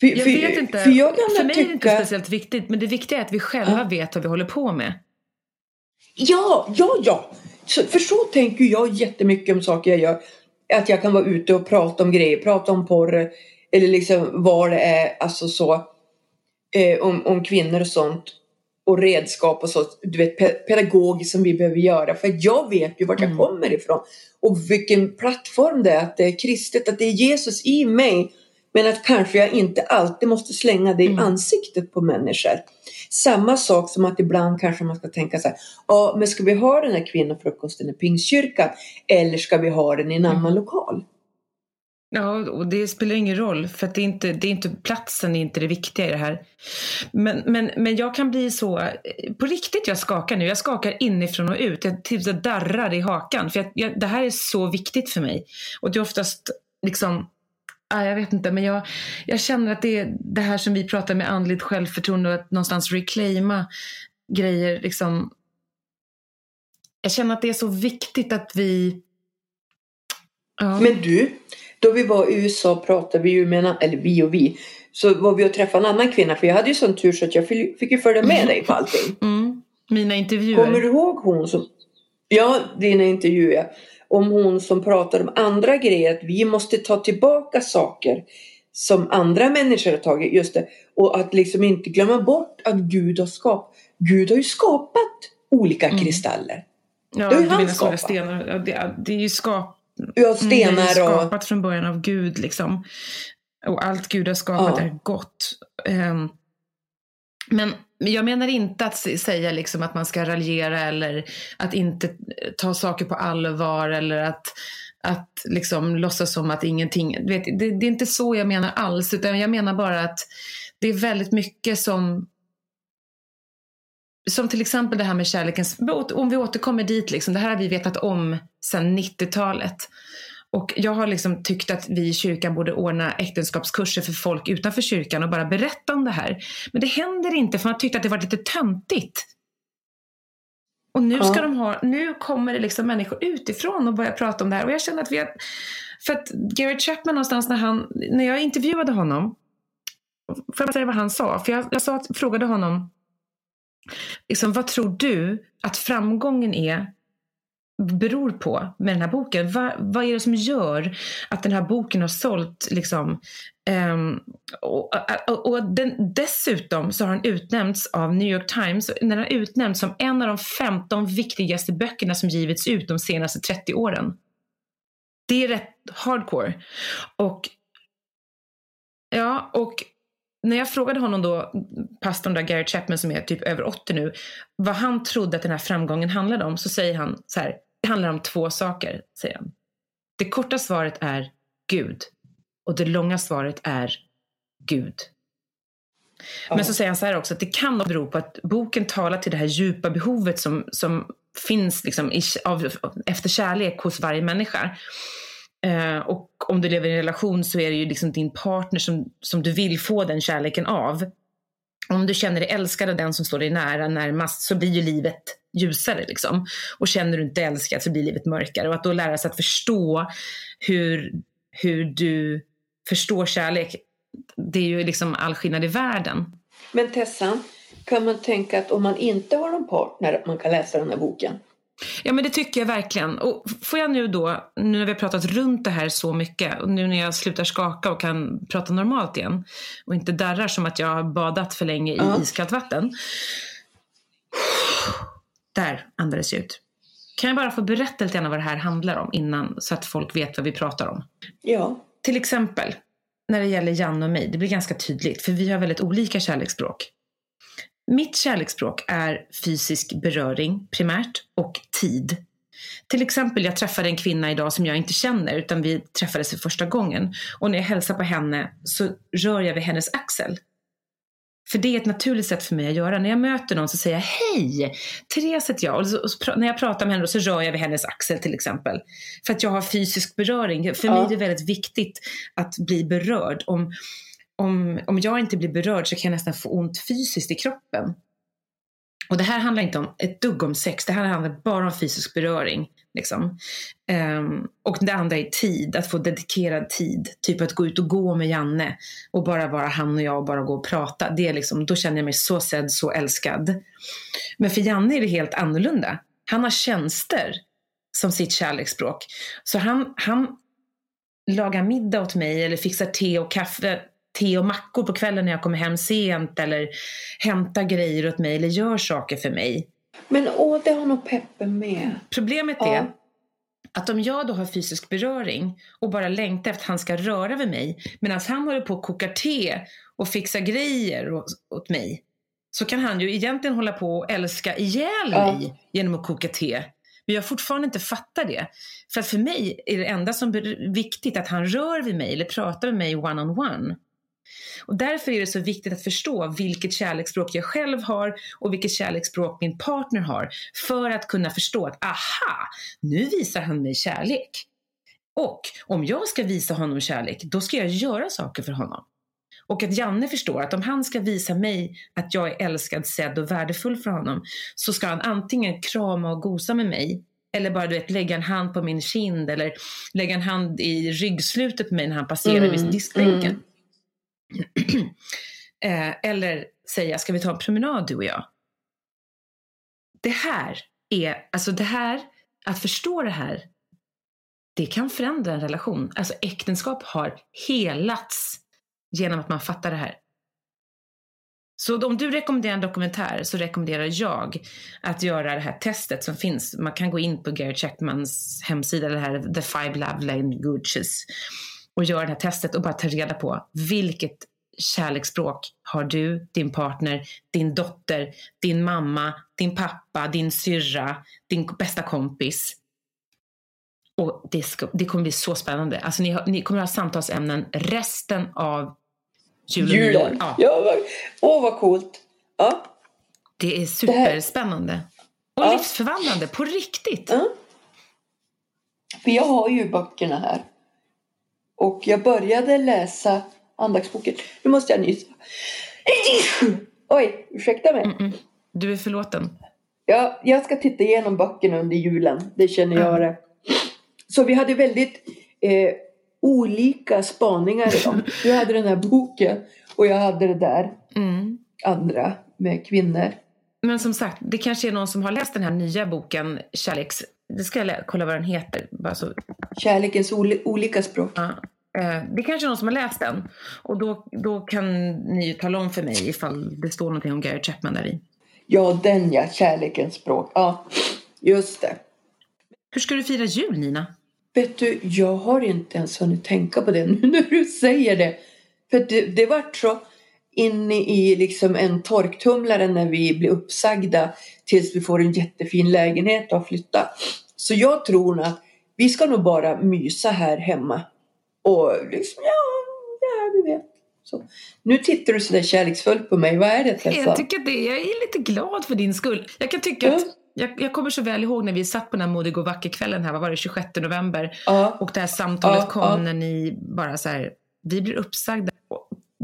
För,
Jag vet inte.
För, jag
För mig är det
tycka...
inte speciellt viktigt, men det viktiga är att vi själva
Ja.
vet vad vi håller på med.
Ja, ja, ja. Så, för så tänker jag jättemycket om saker jag gör. Att jag kan vara ute och prata om grejer, prata om porr eller liksom vad det är, alltså så. Eh, om, om kvinnor och sånt. Och redskap och så, du vet pe- pedagogiskt som vi behöver göra. För jag vet ju vart jag
Mm.
kommer ifrån. Och vilken plattform det är, att det är kristet, att det är Jesus i mig. Men att kanske jag inte alltid måste slänga det i
Mm.
ansiktet på människor. Samma sak som att ibland kanske man ska tänka så här. Ja, men ska vi ha den här kvinnofrukosten i Pingstkyrkan? Eller ska vi ha den i en
Mm.
annan lokal?
Ja, och det spelar ingen roll för att det är inte, det är inte platsen är inte det viktiga i det här. Men, men, men jag kan bli så, på riktigt jag skakar nu, jag skakar inifrån och ut. Jag typ så darrar i hakan för jag, jag, det här är så viktigt för mig. Och det är oftast liksom, ah, jag vet inte, men jag, jag känner att det är det här som vi pratar med andligt självförtroende och att någonstans reclaima grejer liksom. Jag känner att det är så viktigt att vi Ja.
Men du, då vi var i USA pratade vi ju med en, eller vi och vi, så var vi och träffade en annan kvinna för jag hade ju sån tur så att jag fick ju följa med dig på allting. [LAUGHS]
Mm. Mina intervjuer.
Kommer du ihåg hon som, ja dina intervjuer, om hon som pratade om andra grejer, att vi måste ta tillbaka saker som andra människor har tagit, just det, och att liksom inte glömma bort att Gud har skapat, Gud har ju skapat olika
Mm.
kristaller.
Ja,
Det har ju han skapat.
stenar. Det, det är ju skap, Ju
stenar och...
skapat från början av Gud liksom. Och allt Gud har skapat
Ja.
är gott. Ehm, men jag menar inte att säga liksom att man ska raljera eller att inte ta saker på allvar eller att, att liksom låtsas som att ingenting... Vet, det, det är inte så jag menar alls, utan jag menar bara att det är väldigt mycket som som till exempel det här med kärlekens... Om vi återkommer dit, liksom, det här har vi vetat om sedan 90-talet. Och jag har liksom tyckt att vi i kyrkan borde ordna äktenskapskurser för folk utanför kyrkan och bara berätta om det här. Men det händer inte för man tyckte att det var lite töntigt. Och nu, ska
Ja.
de ha, nu kommer det liksom människor utifrån och börjar prata om det här. Och jag känner att vi har... För att Gary Chapman någonstans när, han, när jag intervjuade honom, får jag säga vad han sa? För jag, jag sa, frågade honom, liksom, vad tror du att framgången är beror på med den här boken? Va, vad är det som gör att den här boken har sålt? Liksom, um, och och, och den, dessutom så har den utnämnts av New York Times den har utnämnts som en av de 15 viktigaste böckerna som givits ut de senaste 30 åren. Det är rätt hardcore. Och ja, och när jag frågade honom då, pastorn där, Gary Chapman som är typ över 80 nu, vad han trodde att den här framgången handlade om, så säger han så här, det handlar om två saker, säger han. Det korta svaret är Gud och det långa svaret är Gud. Men så säger han så här också, att det kan bero på att boken talar till det här djupa behovet som, som finns liksom i, av, efter kärlek hos varje människa. Eh, och om du lever i en relation så är det ju liksom din partner som, som du vill få den kärleken av. Om du känner dig älskad av den som står dig nära närmast så blir ju livet ljusare. Liksom. Och känner du inte älskad så blir livet mörkare. Och att då lära sig att förstå hur, hur du förstår kärlek, det är ju liksom all skillnad i världen.
Men Tessan, kan man tänka att om man inte har någon partner att man kan läsa den här boken?
Ja men det tycker jag verkligen. Och får jag nu då, nu när vi har pratat runt det här så mycket och nu när jag slutar skaka och kan prata normalt igen och inte darrar som att jag har badat för länge i
Ja.
iskallt vatten. Där andades jag ut. Kan jag bara få berätta lite grann vad det här handlar om innan så att folk vet vad vi pratar om?
Ja.
Till exempel när det gäller Janne och mig, det blir ganska tydligt för vi har väldigt olika kärleksspråk. Mitt kärleksspråk är fysisk beröring primärt och tid. Till exempel, jag träffade en kvinna idag som jag inte känner utan vi träffades för första gången. Och när jag hälsar på henne så rör jag vid hennes axel. För det är ett naturligt sätt för mig att göra. När jag möter någon så säger jag hej, Therese heter jag. Och, så, och så, när jag pratar med henne så rör jag vid hennes axel till exempel. För att jag har fysisk beröring. För
Ja.
mig är det väldigt viktigt att bli berörd. Om, om, om jag inte blir berörd så kan jag nästan få ont fysiskt i kroppen. Och det här handlar inte om ett dugg om sex, det här handlar bara om fysisk beröring. Liksom. Um, och det andra är tid, att få dedikerad tid. Typ att gå ut och gå med Janne och bara vara han och jag och bara gå och prata. Det är liksom, då känner jag mig så sedd, så älskad. Men för Janne är det helt annorlunda. Han har tjänster som sitt kärleksspråk. Så han, han lagar middag åt mig eller fixar te och kaffe te och mackor på kvällen när jag kommer hem sent eller hämtar grejer åt mig eller gör saker för mig.
Men åh, det har nog Peppe med.
Problemet
Ja.
är att om jag då har fysisk beröring och bara längtar efter att han ska röra vid mig medan han håller på och kokar te och fixar grejer åt, mig så kan han ju egentligen hålla på och älska ihjäl
Ja.
mig genom att koka te. Men jag fortfarande inte fattar det. För att för mig är det enda som är viktigt att han rör vid mig eller pratar med mig one-on-one. On one. Och därför är det så viktigt att förstå vilket kärleksspråk jag själv har och vilket kärleksspråk min partner har. För att kunna förstå att aha, nu visar han mig kärlek. Och om jag ska visa honom kärlek, då ska jag göra saker för honom. Och att Janne förstår att om han ska visa mig att jag är älskad, sedd och värdefull för honom så ska han antingen krama och gosa med mig eller bara du vet, lägga en hand på min kind eller lägga en hand i ryggslutet på mig när han passerar
Mm,
vid diskbänken.
mm. [CLEARS THROAT]
eh, eller säga, ska vi ta en promenad du och jag? Det här är, alltså det här, att förstå det här, det kan förändra en relation. Alltså äktenskap har helats genom att man fattar det här. Så om du rekommenderar en dokumentär så rekommenderar jag att göra det här testet som finns. Man kan gå in på Gary Chapmans hemsida, det här The Five Love Languages och göra det här testet och bara ta reda på vilket kärleksspråk har du, din partner, din dotter, din mamma, din pappa, din syrra, din bästa kompis. Och det, ska, det kommer bli så spännande. Alltså ni, ni kommer ha samtalsämnen resten av julen.
Julen.
Ja,
Ja, vad, åh vad coolt. Ja.
det är superspännande. Och
Ja.
livsförvandlande, på riktigt.
ja. För jag har ju böckerna här. Och jag började läsa andaktsboken. Nu måste jag nysa. Oj, ursäkta mig.
Mm-mm. Du är förlåten.
Ja, jag ska titta igenom böckerna under julen. Det känner jag
Mm.
det. Så vi hade väldigt eh, olika spaningar idag. Du hade den här boken och jag hade det där
Mm.
andra med kvinnor.
Men som sagt, det kanske är någon som har läst den här nya boken Kärleks... Det ska jag kolla vad den heter. Bara så,
Kärlekens oli- olika språk.
ja. Eh, Det kanske är någon som har läst den. Och då, då kan ni ju tala om för mig ifall det står någonting om Gary Chapman där i.
Ja, den ja. Kärlekens språk. Ja, just det.
Hur ska du fira jul, Nina?
Vet du, jag har inte ens hunnit tänka på det [LAUGHS] nu när du säger det. För det, det var så inne i liksom en torktumlare när vi blir uppsagda tills vi får en jättefin lägenhet och flytta. Så jag tror nog att vi ska nog bara mysa här hemma. Och liksom, ja, ja du vet. Så. Nu tittar du sådär kärleksfullt på mig. Vad är det Tessa?
Jag tycker att det, jag är lite glad för din skull. Jag kan tycka
Ja.
att jag, jag kommer så väl ihåg när vi satt på den här Modig och vacker-kvällen här, vad var det, 26 november.
Ja,
Och det här samtalet
Ja,
kom
ja.
när ni bara så här, vi blir uppsagda.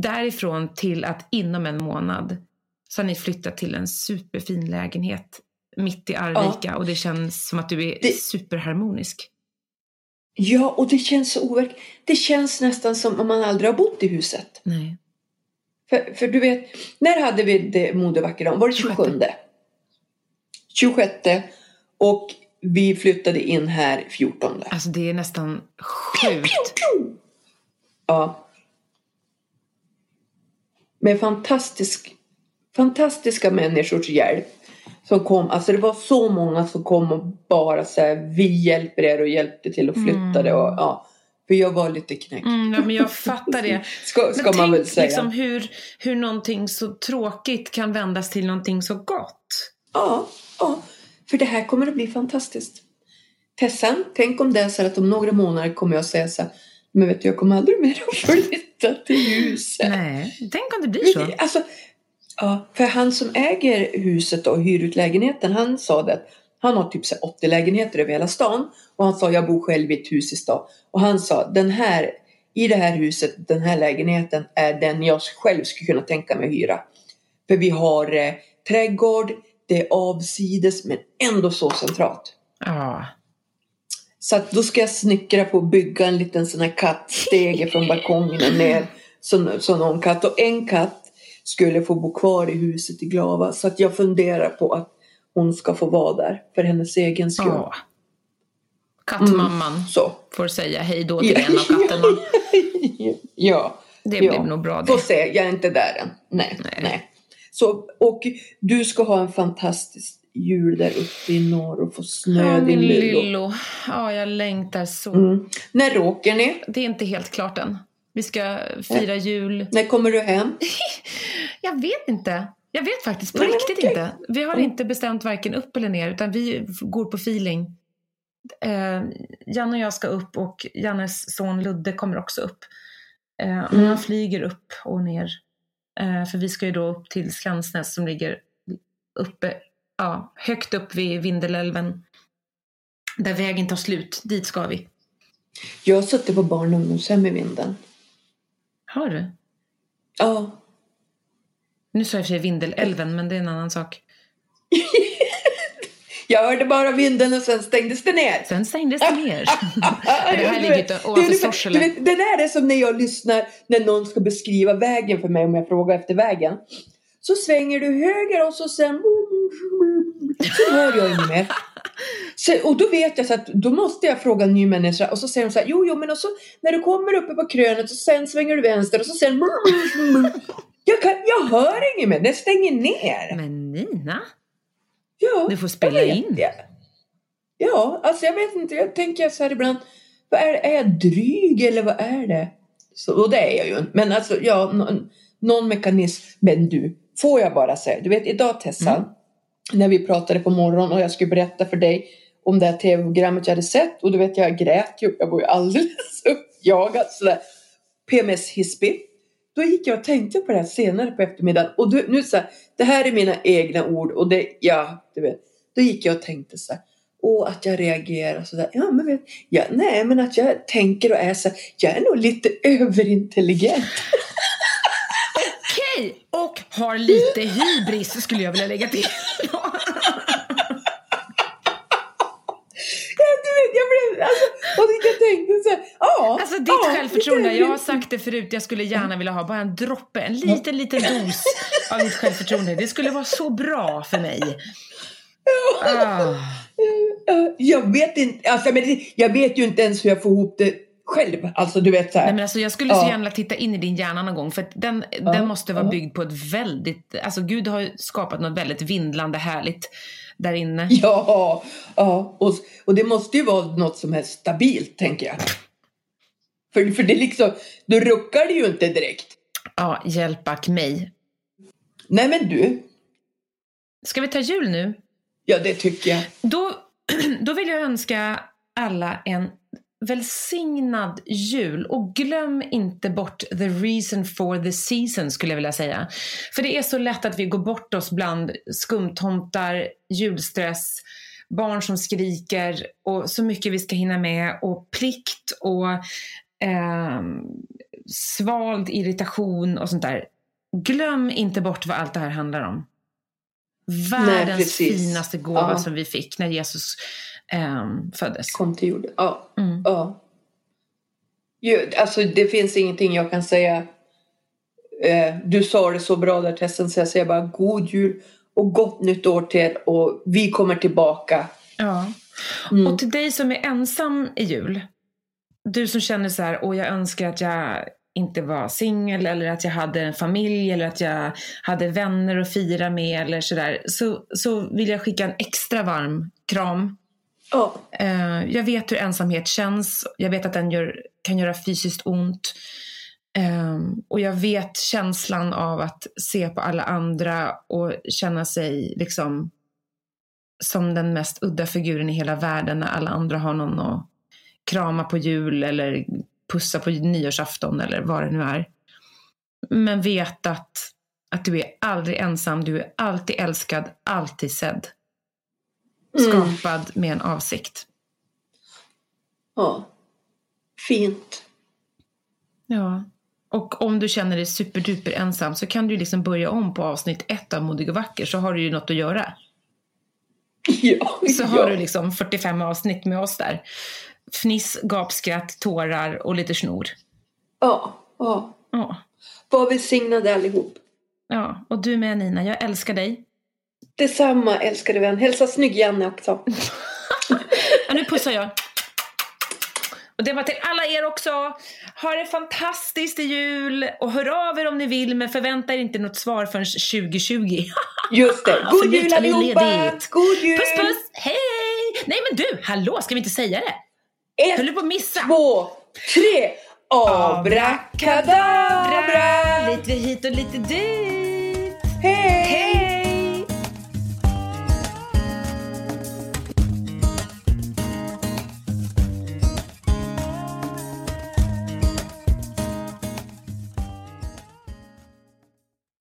Därifrån till att inom en månad så har ni flyttat till en superfin lägenhet mitt i Arvika och det känns som att du är
Det-
superharmonisk.
ja, och det känns så overkligt. Det känns nästan som om man aldrig har bott i huset.
Nej.
För, för du vet, när hade vi det modevackra Var det 27?
26.
26. Och vi flyttade in här 14.
Alltså det är nästan sjukt.
Ja. Med fantastisk, fantastiska människors hjälp. Som kom, alltså det var så många som kom och bara så här, vi hjälper er och hjälpte till att flytta det. Och, ja, för jag var lite knäckt.
Mm, ja, men jag fattar det. [LAUGHS]
Ska, ska
Men
man
tänk
väl säga.
liksom hur, hur någonting så tråkigt kan vändas till någonting så gott.
Ja, ja, för det här kommer att bli fantastiskt. Tessan, tänk om det är så att om några månader kommer jag säga så här, men vet du, jag kommer aldrig mer [LAUGHS] att flytta till huset.
Nej, tänk om det blir så.
Alltså, Ja, för han som äger huset och hyr ut lägenheten, han sa det att han har typ så här 80 lägenheter över hela stan och han sa jag bor själv i ett hus i stan och han sa den här i det här huset, den här lägenheten är den jag själv skulle kunna tänka mig att hyra. För vi har eh, trädgård, det är avsides men ändå så centralt.
Ja.
Så att då ska jag snickra på att bygga en liten sån här kattstege från balkongen ner. Så, så någon katt och en katt skulle få bo kvar i huset i Glava. Så att jag funderar på att hon ska få vara där för hennes egen skull.
ja. Kattmamman
Så.
får säga hej då till en av katterna. [LAUGHS]
ja.
Det
ja.
blir nog bra
Får
det.
se, jag är inte där än. Nej,
Nej.
nej. Så, och du ska ha en fantastisk jul där uppe i norr och få snö
Ja,
din lillo.
lillo. Ja, jag längtar så.
Mm. När åker ni?
Det är inte helt klart än. Vi ska fira jul.
När kommer du hem? [LAUGHS]
Jag vet inte. Jag vet faktiskt på
Nej, men
riktigt
okej.
inte. Vi har
Mm.
inte bestämt varken upp eller ner utan vi går på feeling. Eh, Janne och jag ska upp och Jannes son Ludde kommer också upp. Eh, men
Mm.
han flyger upp och ner. Eh, för vi ska ju då upp till Skansnäs som ligger uppe, ja, högt upp vid Vindelälven. Där vägen tar slut. Dit ska vi.
Jag har suttit på barn och ungdomshem i vinden.
Har du?
Ja.
Nu sa jag för sig Vindelälven, men det är en annan sak. [LAUGHS]
Jag hörde bara vinden och sen stängdes det ner.
Sen stängdes det ner. [LAUGHS]
det
här ligger ovanför Sorsele.
Det där är som när jag lyssnar när någon ska beskriva vägen för mig om jag frågar efter vägen. Så svänger du höger och så sen... Så hör jag inget mer. Så, och då vet jag så att då måste jag fråga en ny människa och så säger de så här, jo, jo, men och så när du kommer uppe på krönet och sen svänger du vänster och så sen... [LAUGHS] Jag, kan, jag hör inget mer, det stänger ner.
Men Nina,
Ja,
du får spela
jag
in.
det. Ja, alltså jag vet inte. Jag tänker så här ibland. Vad är, är jag dryg eller vad är det? Så, och det är jag ju. Men alltså, ja, någon, någon mekanism. Men du, får jag bara säga. Du vet idag Tessan.
Mm.
När vi pratade på morgonen och jag skulle berätta för dig om det här tv-programmet jag hade sett. Och du vet, jag grät ju. Jag var ju alldeles [LAUGHS] uppjagad sådär. PMS-hispig. Då gick jag och tänkte på det här senare på eftermiddagen. Och du, nu så här, det här är mina egna ord och det, ja, du vet. Då gick jag och tänkte så här. Och att jag reagerar sådär. Ja, men vet, ja, nej, men att jag tänker och är så här. Jag är nog lite [LAUGHS] överintelligent. [LAUGHS]
Okej, och har lite hybris skulle jag vilja lägga till. [LAUGHS]
Ja, jag blev, alltså, och jag tänkte så här. Ja.
Alltså ditt
ja,
självförtroende, jag har sagt det förut, jag skulle gärna vilja ha bara en droppe, en liten, liten dos av ditt självförtroende. Det skulle vara så bra för mig. Ah.
Ja, Jag vet inte, alltså, men jag vet ju inte ens hur jag får ihop det själv. Alltså du vet så här.
Nej, men alltså, jag skulle så
Ja.
gärna vilja titta in i din hjärna någon gång för den, den måste vara
ja.
byggd på ett väldigt, alltså Gud har skapat något väldigt vindlande härligt där inne. [LAUGHS]
Ja, ja. Och, och det måste ju vara något som är stabilt tänker jag. För, för det liksom, då ruckar det ju inte direkt.
Ja, hjälpak mig.
Nej men du,
Ska vi ta jul nu?
ja det tycker jag.
Då, [CLEARS THROAT] då vill jag önska alla en välsignad jul och glöm inte bort the reason for the season skulle jag vilja säga. För det är så lätt att vi går bort oss bland skumtomtar, julstress, barn som skriker och så mycket vi ska hinna med och plikt och ehm, svald irritation och sånt där. Glöm inte bort vad allt det här handlar om. Världens
precis.
finaste gåva
Ja.
som vi fick när Jesus ehm, föddes.
Kom till jorden. Ja.
Mm.
ja. Ju, alltså det finns ingenting jag kan säga. Eh, du sa det så bra där Tessan så jag säger bara god jul och gott nytt år till er och vi kommer tillbaka.
Ja.
Mm.
Och till dig som är ensam i jul, du som känner så här, och jag önskar att jag inte var singel eller att jag hade en familj eller att jag hade vänner att fira med eller sådär, så, så vill jag skicka en extra varm kram.
Oh.
Eh, jag vet hur ensamhet känns, jag vet att den gör, kan göra fysiskt ont. Ehm, och jag vet känslan av att se på alla andra och känna sig liksom som den mest udda figuren i hela världen när alla andra har någon att krama på jul eller pussa på nyårsafton eller vad det nu är. Men vet att att du är aldrig ensam, du är alltid älskad, alltid sedd.
Mm.
Skapad med en avsikt.
Ja. Fint.
Ja. Och om du känner dig superduper ensam så kan du liksom börja om på avsnitt ett av Modig och vacker så har du ju något att göra. [LAUGHS]
Ja.
Så
ja.
har du liksom 45 avsnitt med oss där. Fniss, gapskratt, tårar och lite snor.
Ja. ja.
Ja.
Var välsignade allihop.
ja. Och du med Nina, jag älskar dig.
Detsamma älskade vän. Hälsa snygg Janne också. [LAUGHS]
Ja, nu pussar jag. Och det var till alla er också. Ha det fantastiskt i jul och hör av er om ni vill men förvänta er inte något svar förrän 2020. [LAUGHS]
Just det. God jul allihopa! God jul!
Puss puss, hej! Nej men du, hallå, ska vi inte säga det? Höll du
Ett,
på att missa?
två, tre. Abrakadabra!
Lite hit och lite dit.
Hej!
Hej!